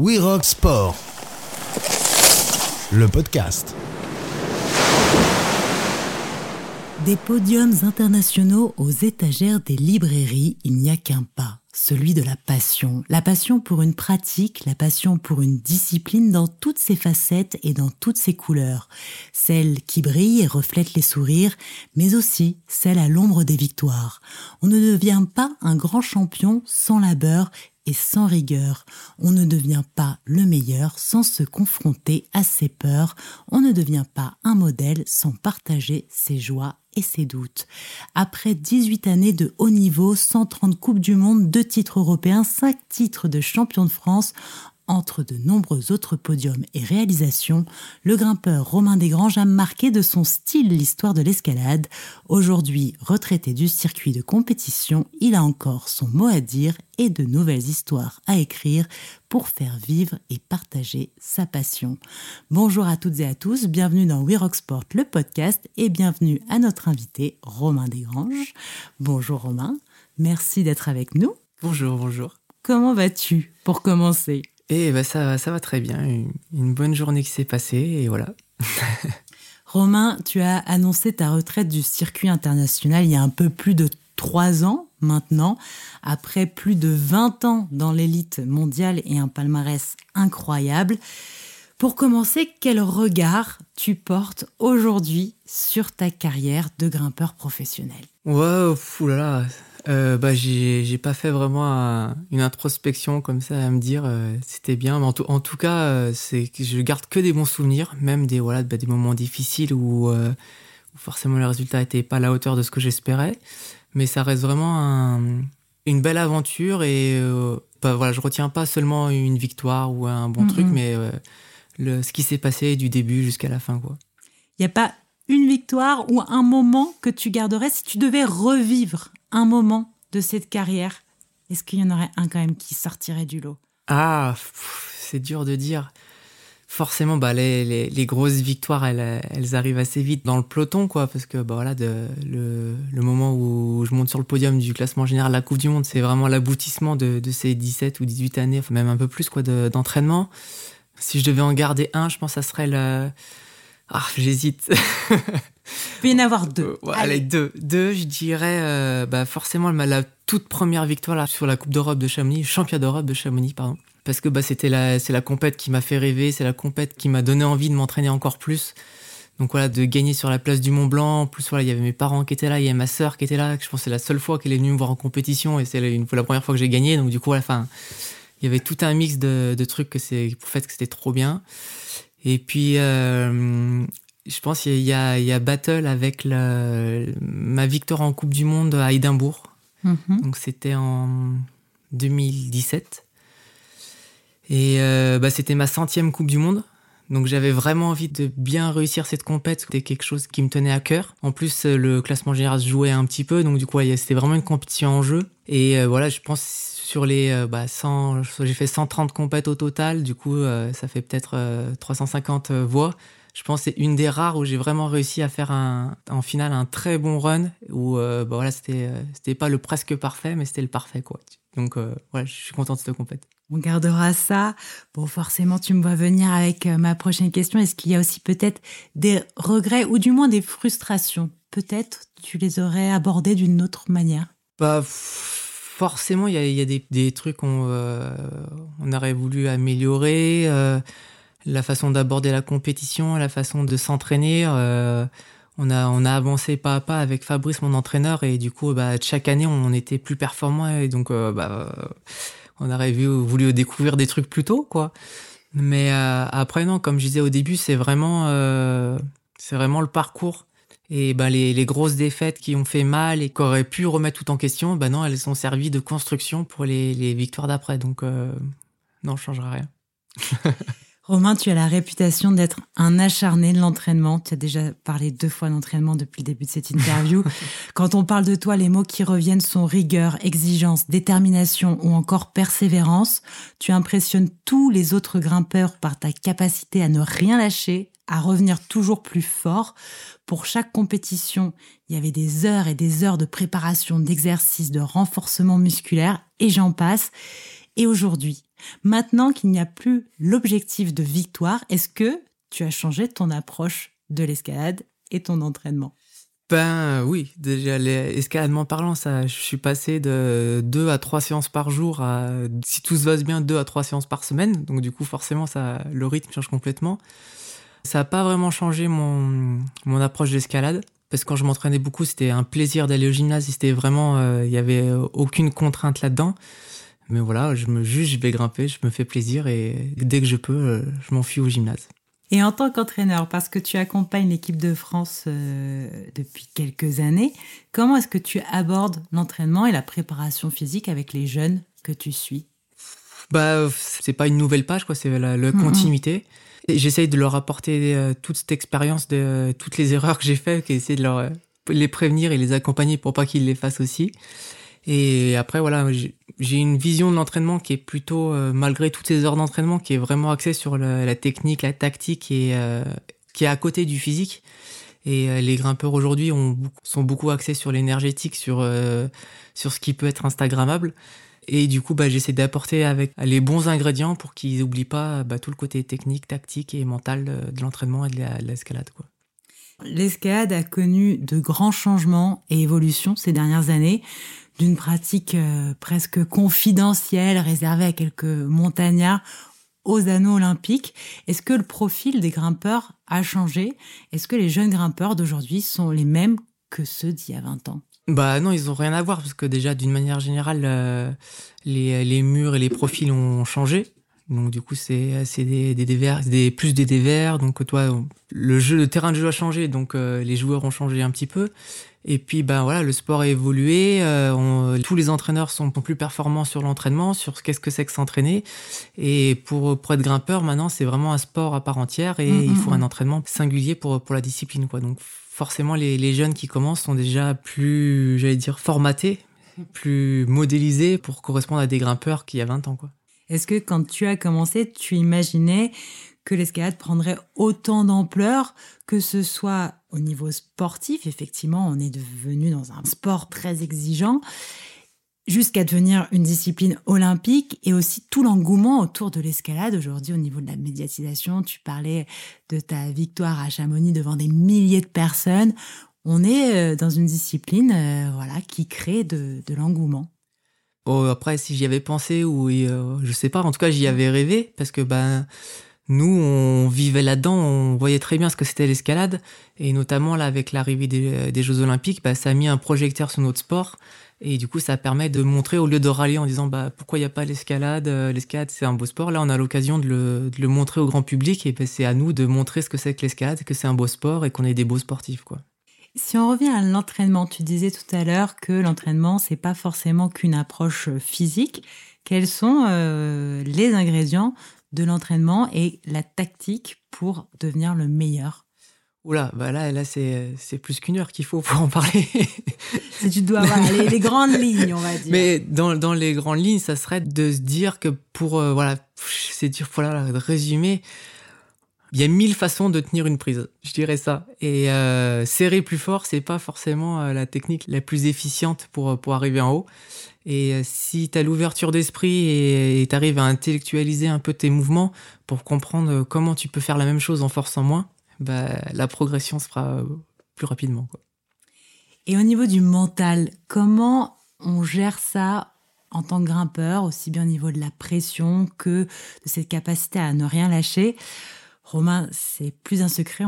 We Rock Sport, le podcast. Des podiums internationaux aux étagères des librairies, il n'y a qu'un pas, celui de la passion. La passion pour une pratique, la passion pour une discipline dans toutes ses facettes et dans toutes ses couleurs. Celle qui brille et reflète les sourires, mais aussi celle à l'ombre des victoires. On ne devient pas un grand champion sans labeur et sans rigueur. On ne devient pas le meilleur sans se confronter à ses peurs. On ne devient pas un modèle sans partager ses joies et ses doutes. Après 18 années de haut niveau, 130 Coupes du Monde, 2 titres européens, 5 titres de champion de France, entre de nombreux autres podiums et réalisations, le grimpeur Romain Desgranges a marqué de son style l'histoire de l'escalade. Aujourd'hui retraité du circuit de compétition, il a encore son mot à dire et de nouvelles histoires à écrire pour faire vivre et partager sa passion. Bonjour à toutes et à tous, bienvenue dans We Rock Sport, le podcast, et bienvenue à notre invité Romain Desgranges. Bonjour Romain, merci d'être avec nous. Bonjour, bonjour. Comment vas-tu pour commencer? Et bah ça, ça va très bien. Une, bonne journée qui s'est passée et voilà. Romain, tu as annoncé ta retraite du circuit international il y a un peu plus de trois ans maintenant, après plus de 20 ans dans l'élite mondiale et un palmarès incroyable. Pour commencer, quel regard tu portes aujourd'hui sur ta carrière de grimpeur professionnel? Wow, là euh, bah, j'ai pas fait vraiment une introspection comme ça à me dire euh, c'était bien. Mais en, en tout cas, euh, c'est je garde que des bons souvenirs, même des, voilà, bah, des moments difficiles où, où forcément les résultats n'étaient pas à la hauteur de ce que j'espérais. Mais ça reste vraiment un, une belle aventure et bah, voilà, je retiens pas seulement une victoire ou un bon truc, mais le, ce qui s'est passé du début jusqu'à la fin. Il n'y a pas une victoire ou un moment que tu garderais si tu devais revivre un moment de cette carrière? Est-ce qu'il y en aurait un quand même qui sortirait du lot? Ah, c'est dur de dire. Forcément, bah, les, grosses victoires, elles, arrivent assez vite dans le peloton, quoi, parce que bah, voilà, le, moment où je monte sur le podium du classement général de la Coupe du Monde, c'est vraiment l'aboutissement de, ces 17 ou 18 années, même un peu plus quoi, d'entraînement. si je devais en garder un, je pense que ça serait le ah, j'hésite. Il peut y en avoir deux. Euh, allez. deux. Deux, je dirais euh, bah forcément la toute première victoire là, sur la Coupe d'Europe de Chamonix, champion d'Europe de Chamonix, pardon. Parce que bah, c'était la, c'est la compète qui m'a fait rêver, c'est la compète qui m'a donné envie de m'entraîner encore plus. Donc voilà, de gagner sur la place du Mont Blanc. En plus, voilà, il y avait mes parents qui étaient là, il y avait ma sœur qui était là. Je pense que c'est la seule fois qu'elle est venue me voir en compétition et c'est la, la première fois que j'ai gagné. Donc du coup, à la fin, il y avait tout un mix de, de trucs que c'est, pour fait que c'était trop bien. Et puis, euh, je pense qu'il y, a, Battle avec ma victoire en Coupe du Monde à Édimbourg. Mhm. Donc, c'était en 2017. Et euh, bah, c'était ma centième Coupe du Monde. Donc j'avais vraiment envie de bien réussir cette compète, c'était quelque chose qui me tenait à cœur. En plus, le classement général se jouait un petit peu, donc du coup, c'était vraiment une compétition en jeu. Et euh, voilà, je pense sur les euh, bah, 100, j'ai fait 130 compètes au total, du coup euh, ça fait peut-être 350 euh, voix. Je pense c'est une des rares où j'ai vraiment réussi à faire un, en finale un très bon run où bah, voilà c'était c'était pas le presque parfait mais c'était le parfait quoi. Donc voilà, je suis content de cette compète. On gardera ça. Bon, forcément, tu me vois venir avec ma prochaine question. Est-ce qu'il y a aussi peut-être des regrets ou du moins des frustrations? Peut-être tu les aurais abordées d'une autre manière? Bah, forcément, il y a, des, trucs qu'on euh, on aurait voulu améliorer, euh, la façon d'aborder la compétition, la façon de s'entraîner. Euh, on, a, on a avancé pas à pas avec Fabrice, mon entraîneur, et du coup, bah, chaque année, on était plus performant, et donc, bah, on aurait voulu découvrir des trucs plus tôt, quoi. Mais après, non, comme je disais au début, c'est vraiment, c'est vraiment le parcours et ben les, les, grosses défaites qui ont fait mal et qui auraient pu remettre tout en question, ben non, elles ont servi de construction pour les, les victoires d'après. Donc euh, non, je changera rien. Romain, tu as la réputation d'être un acharné de l'entraînement. Tu as déjà parlé deux fois d'entraînement depuis le début de cette interview. Quand on parle de toi, les mots qui reviennent sont rigueur, exigence, détermination ou encore persévérance. Tu impressionnes tous les autres grimpeurs par ta capacité à ne rien lâcher, à revenir toujours plus fort. Pour chaque compétition, il y avait des heures et des heures de préparation, d'exercice, de renforcement musculaire, et j'en passe. Et aujourd'hui, Maintenant qu'il n'y a plus l'objectif de victoire, est-ce que tu as changé ton approche de l'escalade et ton entraînement? Ben oui, déjà l'escaladement parlant, ça, je suis passé de 2 à 3 séances par jour à, si tout se passe bien, 2 à 3 séances par semaine. Donc du coup, forcément, ça, le rythme change complètement. Ça n'a pas vraiment changé mon, mon approche d'escalade. Parce que quand je m'entraînais beaucoup, c'était un plaisir d'aller au gymnase. C'était vraiment, euh, il n'y avait aucune contrainte là-dedans. Mais voilà, je me juge, je vais grimper, je me fais plaisir et dès que je peux, euh, je m'enfuis au gymnase. Et en tant qu'entraîneur, parce que tu accompagnes l'équipe de France euh, depuis quelques années, comment est-ce que tu abordes l'entraînement et la préparation physique avec les jeunes que tu suis? Bah, c'est pas une nouvelle page, quoi. C'est la, continuité. J'essaye de leur apporter euh, toute cette expérience de toutes les erreurs que j'ai faites, essayer de leur les prévenir et les accompagner pour pas qu'ils les fassent aussi. Et après, voilà, j'ai une vision de l'entraînement qui est plutôt, euh, malgré toutes ces heures d'entraînement, qui est vraiment axée sur la, technique, la tactique et euh, qui est à côté du physique. Et euh, les grimpeurs aujourd'hui sont beaucoup axés sur l'énergétique, sur, sur ce qui peut être Instagrammable. Et du coup, bah, j'essaie d'apporter avec les bons ingrédients pour qu'ils n'oublient pas bah, tout le côté technique, tactique et mental de l'entraînement et de l'escalade. L'escalade a connu de grands changements et évolutions ces dernières années d'une pratique euh, presque confidentielle réservée à quelques montagnards aux anneaux olympiques. Est-ce que le profil des grimpeurs a changé? Est-ce que les jeunes grimpeurs d'aujourd'hui sont les mêmes que ceux d'il y a 20 ans? Bah non, ils n'ont rien à voir parce que déjà d'une manière générale, euh, les, murs et les profils ont changé. Donc du coup, c'est des des dévers, des plus des dévers. Donc toi, le jeu, le terrain de jeu a changé, donc euh, les joueurs ont changé un petit peu. Et puis ben voilà, le sport a évolué. Euh, tous les entraîneurs sont plus performants sur l'entraînement, sur qu'est-ce que c'est que s'entraîner. Et pour pour être grimpeur, maintenant c'est vraiment un sport à part entière et mm, il faut mm, un mm. entraînement singulier pour pour la discipline quoi. Donc forcément les les jeunes qui commencent sont déjà plus, j'allais dire formatés, plus modélisés pour correspondre à des grimpeurs qui y a 20 ans quoi. Est-ce que quand tu as commencé, tu imaginais que l'escalade prendrait autant d'ampleur, que ce soit au niveau sportif, effectivement, on est devenu dans un sport très exigeant, jusqu'à devenir une discipline olympique et aussi tout l'engouement autour de l'escalade aujourd'hui au niveau de la médiatisation? Tu parlais de ta victoire à Chamonix devant des milliers de personnes. On est euh, dans une discipline euh, voilà, qui crée de l'engouement. Oh, après, si j'y avais pensé ou euh, je sais pas, en tout cas, j'y avais rêvé parce que ben nous, on vivait là-dedans, on voyait très bien ce que c'était l'escalade et notamment là avec l'arrivée des, Jeux Olympiques, bah, ça a mis un projecteur sur notre sport et du coup, ça permet de montrer au lieu de râler en disant bah pourquoi il n'y a pas l'escalade, euh, l'escalade c'est un beau sport. Là, on a l'occasion de le, de le, montrer au grand public et ben, c'est à nous de montrer ce que c'est que l'escalade, que c'est un beau sport et qu'on est des beaux sportifs quoi. Si on revient à l'entraînement, tu disais tout à l'heure que l'entraînement, c'est pas forcément qu'une approche physique. Quels sont euh, les ingrédients de l'entraînement et la tactique pour devenir le meilleur? Oula, bah là, là c'est, plus qu'une heure qu'il faut pour en parler. si tu dois avoir les, grandes lignes, on va dire. Mais dans, dans les grandes lignes, ça serait de se dire que pour, euh, voilà, c'est dur, voilà, de résumer, il y a mille façons de tenir une prise, je dirais ça. Et euh, serrer plus fort, c'est pas forcément euh, la technique la plus efficiente pour, euh, pour arriver en haut. Et si tu as l'ouverture d'esprit et tu arrives à intellectualiser un peu tes mouvements pour comprendre comment tu peux faire la même chose en forçant moins, bah, la progression se fera plus rapidement. Et au niveau du mental, comment on gère ça en tant que grimpeur, aussi bien au niveau de la pression que de cette capacité à ne rien lâcher? Romain, c'est plus un secret,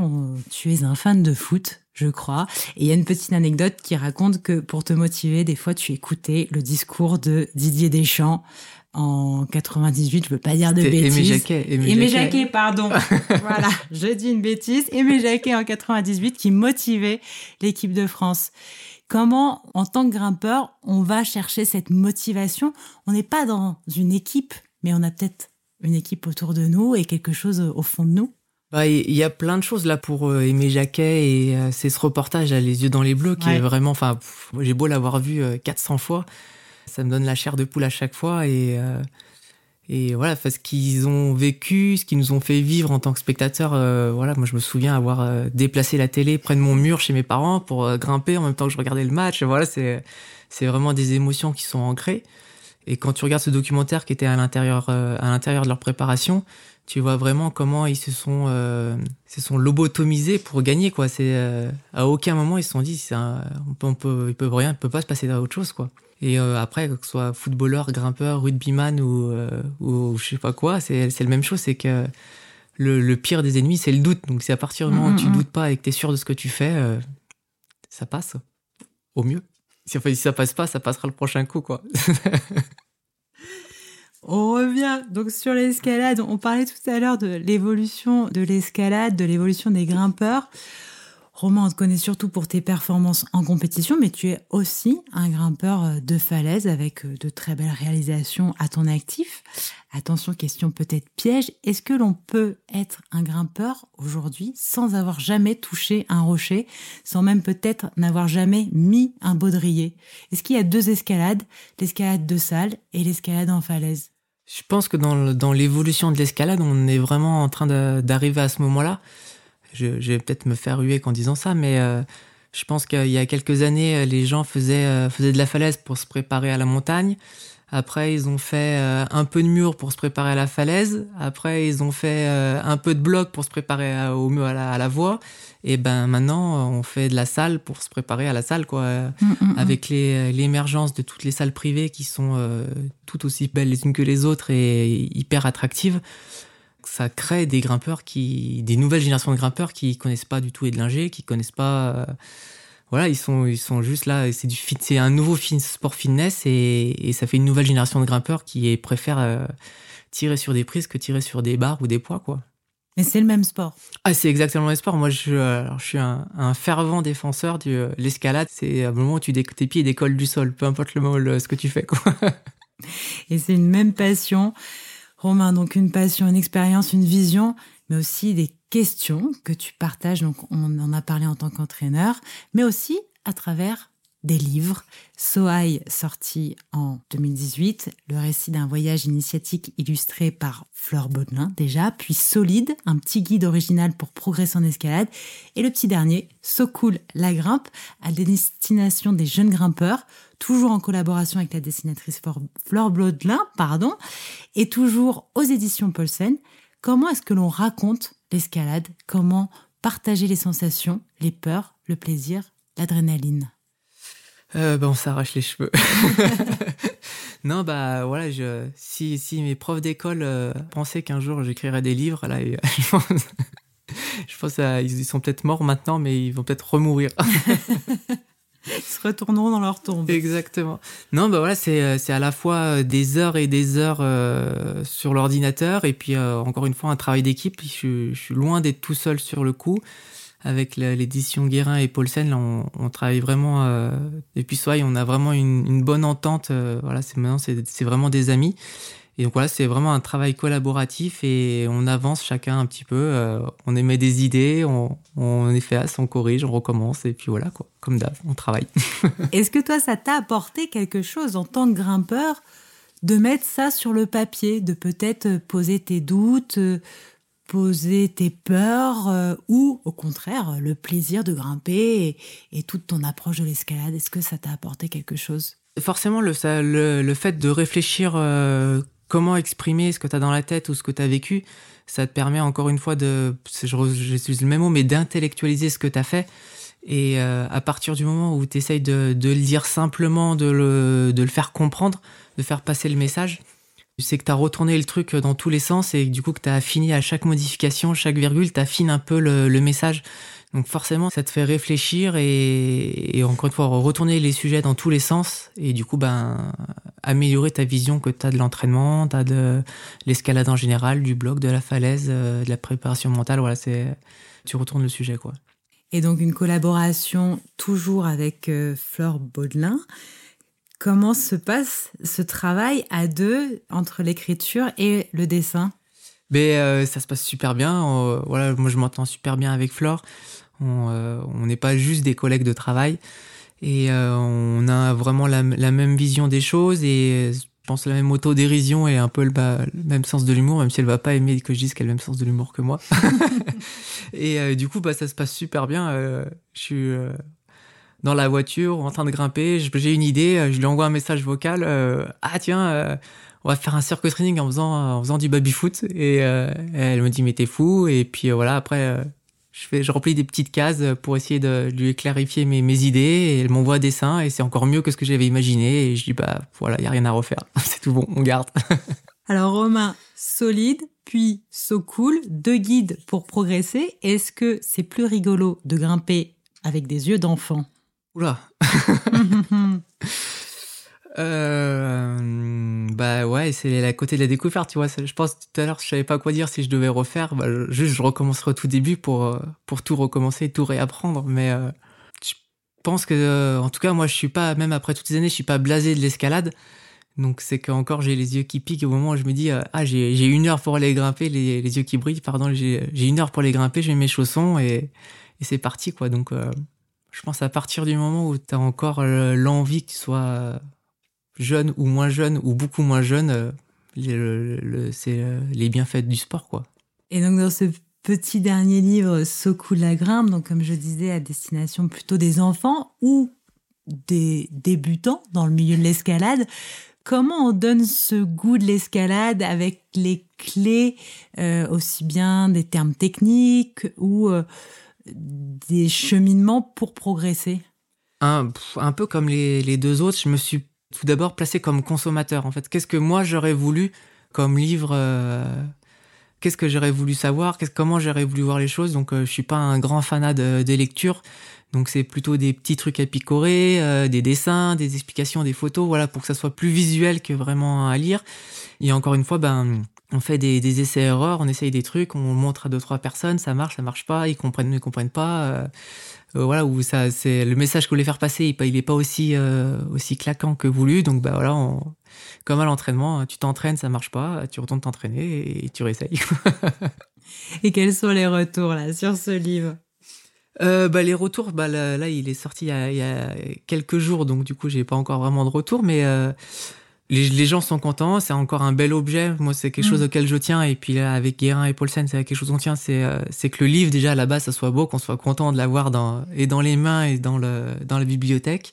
tu es un fan de foot, je crois. Et il y a une petite anecdote qui raconte que pour te motiver, des fois tu écoutais le discours de Didier Deschamps en 98, je veux pas dire de bêtises. Aimé Jacquet. Aimé, Jacquet. pardon. voilà, je dis une bêtise. Aimé Jacquet en 98 qui motivait l'équipe de France. Comment, en tant que grimpeur, on va chercher cette motivation? On n'est pas dans une équipe, mais on a peut-être une équipe autour de nous et quelque chose au fond de nous bah, il y a plein de choses là pour euh, Aimé Jacquet et euh, c'est ce reportage à Les yeux dans les bleus qui est vraiment, enfin, j'ai beau l'avoir vu 400 euh, fois, ça me donne la chair de poule à chaque fois et et voilà, ce qu'ils ont vécu, ce qu'ils nous ont fait vivre en tant que spectateurs. voilà, moi je me souviens avoir déplacé la télé près de mon mur chez mes parents pour grimper en même temps que je regardais le match. Voilà, c'est c'est vraiment des émotions qui sont ancrées. Et quand tu regardes ce documentaire qui était à l'intérieur à l'intérieur de leur préparation, tu vois vraiment comment ils se sont se sont lobotomisés pour gagner quoi. C'est à aucun moment ils se sont dit c'est on peut, on peut il peut rien, il peut pas se passer à autre chose quoi. Et après que ce soit footballeur, grimpeur, rugbyman ou ou je sais pas quoi, c'est c'est la même chose, c'est que le, pire des ennemis, c'est le doute. Donc, si à partir du moment où tu mm-hmm. doutes pas et que tu es sûr de ce que tu fais, euh, ça passe. Au mieux. Si, ça passe pas, ça passera le prochain coup, quoi. On revient donc sur l'escalade. On parlait tout à l'heure de l'évolution de l'escalade, de l'évolution des grimpeurs. Romain, on te connaît surtout pour tes performances en compétition, mais tu es aussi un grimpeur euh, de falaise avec euh, de très belles réalisations à ton actif. Attention, question peut-être piège. Est-ce que l'on peut être un grimpeur aujourd'hui sans avoir jamais touché un rocher, sans même peut-être n'avoir jamais mis un baudrier? Est-ce qu'il y a deux escalades, l'escalade de salle et l'escalade en falaise? Je pense que dans l'évolution de l'escalade, on est vraiment en train d'arriver à ce moment-là je, vais peut-être me faire huer en disant ça, mais euh, je pense qu'il y a quelques années, les gens faisaient, euh, faisaient de la falaise pour se préparer à la montagne. Après, ils ont fait euh, un peu de mur pour se préparer à la falaise. Après, ils ont fait un peu de bloc pour se préparer au à la, à la voie. Et ben maintenant, on fait de la salle pour se préparer à la salle, quoi. Mm, mm, mm. Avec l'émergence de toutes les salles privées qui sont toutes aussi belles les unes que les autres et hyper attractives ça crée des grimpeurs qui, des nouvelles générations de grimpeurs qui connaissent pas du tout Edlinger, qui connaissent pas, euh, voilà, ils sont, ils sont juste là. C'est du c'est un nouveau sport fitness et, ça fait une nouvelle génération de grimpeurs qui préfèrent euh, tirer sur des prises que tirer sur des barres ou des poids, quoi. Mais c'est le même sport. Ah, c'est exactement le même sport. Moi, je, je suis un, fervent défenseur de euh, l'escalade. C'est à un moment où tu tes pieds décollent du sol, peu importe le ce que tu fais, quoi. Et c'est une même passion. Romain, donc une passion, une expérience, une vision, mais aussi des questions que tu partages. Donc, on en a parlé en tant qu'entraîneur, mais aussi à travers des livres. Sohaï, sorti en 2018, le récit d'un voyage initiatique illustré par Fleur Baudelin déjà, puis Solide, un petit guide original pour progresser en escalade, et le petit dernier, So Cool, la grimpe, à destination des jeunes grimpeurs, toujours en collaboration avec la dessinatrice Fleur Blodelin, pardon, et toujours aux éditions Paulsen. Comment est-ce que l'on raconte l'escalade? Comment partager les sensations, les peurs, le plaisir, l'adrénaline? Euh, ben on s'arrache les cheveux. non, bah voilà, je, si, si mes profs d'école euh, pensaient qu'un jour j'écrirais des livres, là, je pense, je pense qu'ils sont peut-être morts maintenant, mais ils vont peut-être remourir. Ils se retourneront dans leur tombe. Exactement. Non, bah voilà, c'est, euh, c'est à la fois euh, des heures et des heures euh, sur l'ordinateur et puis encore une fois un travail d'équipe. Je, je, suis loin d'être tout seul sur le coup. Avec l'édition Guérin et Paulsen, on, travaille vraiment. Euh, et puis, soit on a vraiment une, bonne entente. voilà, c'est maintenant, c'est, vraiment des amis. Et donc voilà, c'est vraiment un travail collaboratif et on avance chacun un petit peu. Euh, on émet des idées, on, on efface, on corrige, on recommence et puis voilà, quoi, comme d'hab, on travaille. Est-ce que toi, ça t'a apporté quelque chose en tant que grimpeur de mettre ça sur le papier, de peut-être poser tes doutes, poser tes peurs euh, ou au contraire le plaisir de grimper et, toute ton approche de l'escalade Est-ce que ça t'a apporté quelque chose? Forcément, le, fait de réfléchir euh, comment exprimer ce que tu as dans la tête ou ce que tu as vécu, ça te permet encore une fois de, j'utilise le même mot, mais d'intellectualiser ce que tu as fait. Et euh, à partir du moment où tu essayes de, le dire simplement, de le, de le faire comprendre, de faire passer le message, sais que tu as retourné le truc dans tous les sens et du coup que tu as affiné à chaque modification, chaque virgule, tu affines un peu le, le message. Donc forcément, ça te fait réfléchir et, encore une fois retourner les sujets dans tous les sens et du coup ben améliorer ta vision que tu as de l'entraînement, tu as de l'escalade en général, du bloc, de la falaise, euh, de la préparation mentale, voilà, c'est tu retournes le sujet quoi. Et donc une collaboration toujours avec euh, Flore Baudelin. Comment se passe ce travail à deux entre l'écriture et le dessin? Mais euh, ça se passe super bien. voilà, moi je m'entends super bien avec Flore. Euh, on n'est pas juste des collègues de travail et euh, on a vraiment la, même vision des choses et je pense la même autodérision et un peu le, même sens de l'humour, même si elle va pas aimer que je dise qu'elle a le même sens de l'humour que moi. et euh, du coup, bah, ça se passe super bien. je suis dans la voiture en train de grimper, j'ai une idée, je lui envoie un message vocal. ah tiens, on va faire un circuit training en faisant, en faisant du baby foot. Et elle me dit mais t'es fou. Et puis voilà après je, remplis des petites cases pour essayer de lui clarifier mes, idées et elle m'envoie un dessin et c'est encore mieux que ce que j'avais imaginé et je dis bah voilà, il y a rien à refaire. c'est tout bon, on garde. Alors Romain, solide, puis so cool, deux guides pour progresser. Est-ce que c'est plus rigolo de grimper avec des yeux d'enfant? Oula Euh, bah ouais, c'est la côté de la découverte, tu vois. Je pense tout à l'heure, je savais pas quoi dire si je devais refaire. Bah, juste, je recommencerai au tout début pour, euh, pour tout recommencer, tout réapprendre. Mais euh, je pense que, en tout cas, moi, je suis pas, même après toutes ces années, je suis pas blasé de l'escalade. Donc c'est qu'encore j'ai les yeux qui piquent au moment où je me dis ah j'ai une heure pour aller grimper les, les yeux qui brillent pardon j'ai une heure pour aller grimper je mets mes chaussons et, et c'est parti quoi donc je pense à partir du moment où tu as encore l'envie que tu sois jeune ou moins jeune ou beaucoup moins jeune, euh, c'est euh, les bienfaits du sport, quoi. Et donc dans ce petit dernier livre, Soku la grimpe, donc comme je disais, à destination plutôt des enfants ou des débutants dans le milieu de l'escalade, comment on donne ce goût de l'escalade avec les clés, euh, aussi bien des termes techniques ou des cheminements pour progresser un, un peu comme les, les, deux autres, je me suis tout d'abord placé comme consommateur. En fait, qu'est-ce que moi j'aurais voulu comme livre euh, Qu'est-ce que j'aurais voulu savoir? Comment j'aurais voulu voir les choses? Donc, euh, je suis pas un grand fanat des lectures. Donc, c'est plutôt des petits trucs à picorer, euh, des dessins, des explications, des photos, voilà, pour que ça soit plus visuel que vraiment à lire. Et encore une fois, ben, on fait des, des essais-erreurs, on essaye des trucs, on montre à deux trois personnes, ça marche, ça marche pas, ils comprennent, ils comprennent pas. Euh, voilà où ça c'est le message que vous voulez faire passer il, n'est pas aussi euh, aussi claquant que voulu donc bah voilà comme à l'entraînement tu t'entraînes ça marche pas tu retournes t'entraîner et tu réessayes et quels sont les retours là sur ce livre? Euh, bah, les retours, bah, là, il est sorti il y, a, il y, a, quelques jours, donc du coup, j'ai pas encore vraiment de retour, mais les, gens sont contents, c'est encore un bel objet. Moi, c'est quelque chose mm. auquel je tiens. Et puis là, avec Guérin et Paulsen, c'est quelque chose qu'on tient. C'est euh, c'est que le livre, déjà, à la base, ça soit beau, qu'on soit content de l'avoir dans, et dans les mains et dans, le, dans la bibliothèque.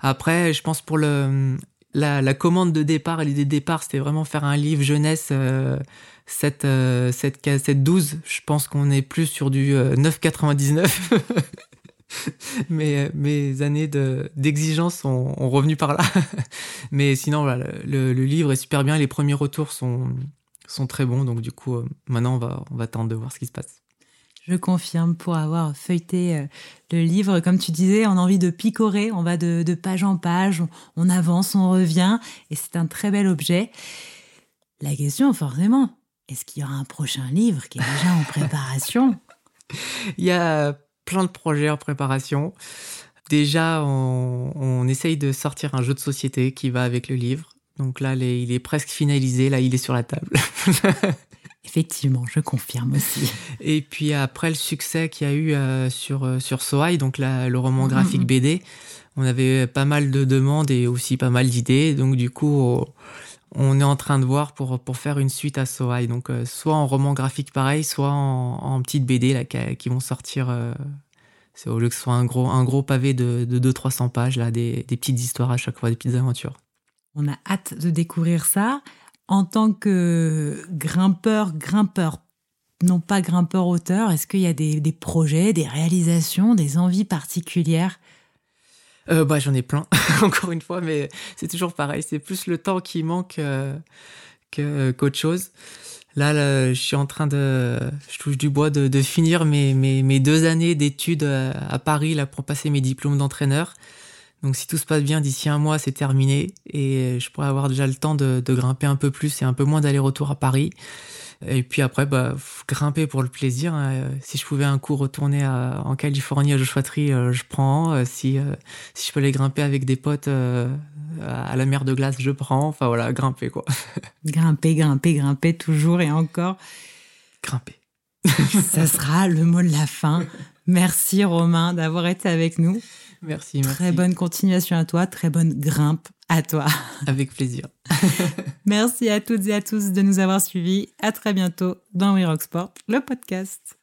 Après, je pense pour le, la, la commande de départ l'idée de départ, c'était vraiment faire un livre jeunesse euh, 7, euh, 7, 12. Je pense qu'on est plus sur du 9,99. Mes, mes années d'exigence sont, ont revenu par là. Mais sinon, voilà, le, le, livre est super bien. Les premiers retours sont, sont très bons. Donc, du coup, euh, maintenant, on va, on va attendre de voir ce qui se passe. Je confirme pour avoir feuilleté euh, le livre. Comme tu disais, on a envie de picorer. On va de, de page en page. On avance, on revient. Et c'est un très bel objet. La question, forcément, est-ce qu'il y aura un prochain livre qui est déjà en préparation? Il y a plein de projets en préparation. Déjà, on, essaye de sortir un jeu de société qui va avec le livre. Donc là, il est presque finalisé. Là, il est sur la table. Effectivement, je confirme aussi. Et puis après le succès qu'il y a eu euh, sur euh, sur Soai, donc le roman graphique mm-hmm. BD, on avait pas mal de demandes et aussi pas mal d'idées. Donc du coup, on est en train de voir pour, pour faire une suite à Soai. Donc, euh, soit en roman graphique pareil, soit en, en petite BD qui, vont sortir. Euh, au lieu que ce soit un gros, un gros pavé de, de 200-300 pages, là, des, petites histoires à chaque fois, des petites aventures. On a hâte de découvrir ça. En tant que grimpeur, grimpeur, non pas grimpeur-auteur, est-ce qu'il y a des projets, des réalisations, des envies particulières euh, bah, j'en ai plein, encore une fois, mais c'est toujours pareil. C'est plus le temps qui manque euh, qu'autre chose. Là, je suis en train de, je touche du bois, de, finir mes, deux années d'études à, à, Paris là pour passer mes diplômes d'entraîneur. Donc, si tout se passe bien, d'ici un mois, c'est terminé et je pourrais avoir déjà le temps de, de grimper un peu plus et un peu moins d'aller-retour à Paris. Et puis après, bah, grimper pour le plaisir. Hein. Si je pouvais un coup retourner à, en Californie à Joshua Tree, euh, je prends. Euh, si, euh, si je peux aller grimper avec des potes à la mer de glace, je prends. Enfin voilà, grimper quoi. grimper, grimper, grimper toujours et encore. Grimper. Ça sera le mot de la fin. Merci Romain d'avoir été avec nous. Merci, merci. Très bonne continuation à toi, très bonne grimpe à toi. Avec plaisir. merci à toutes et à tous de nous avoir suivis. À très bientôt dans We Rock Sport, le podcast.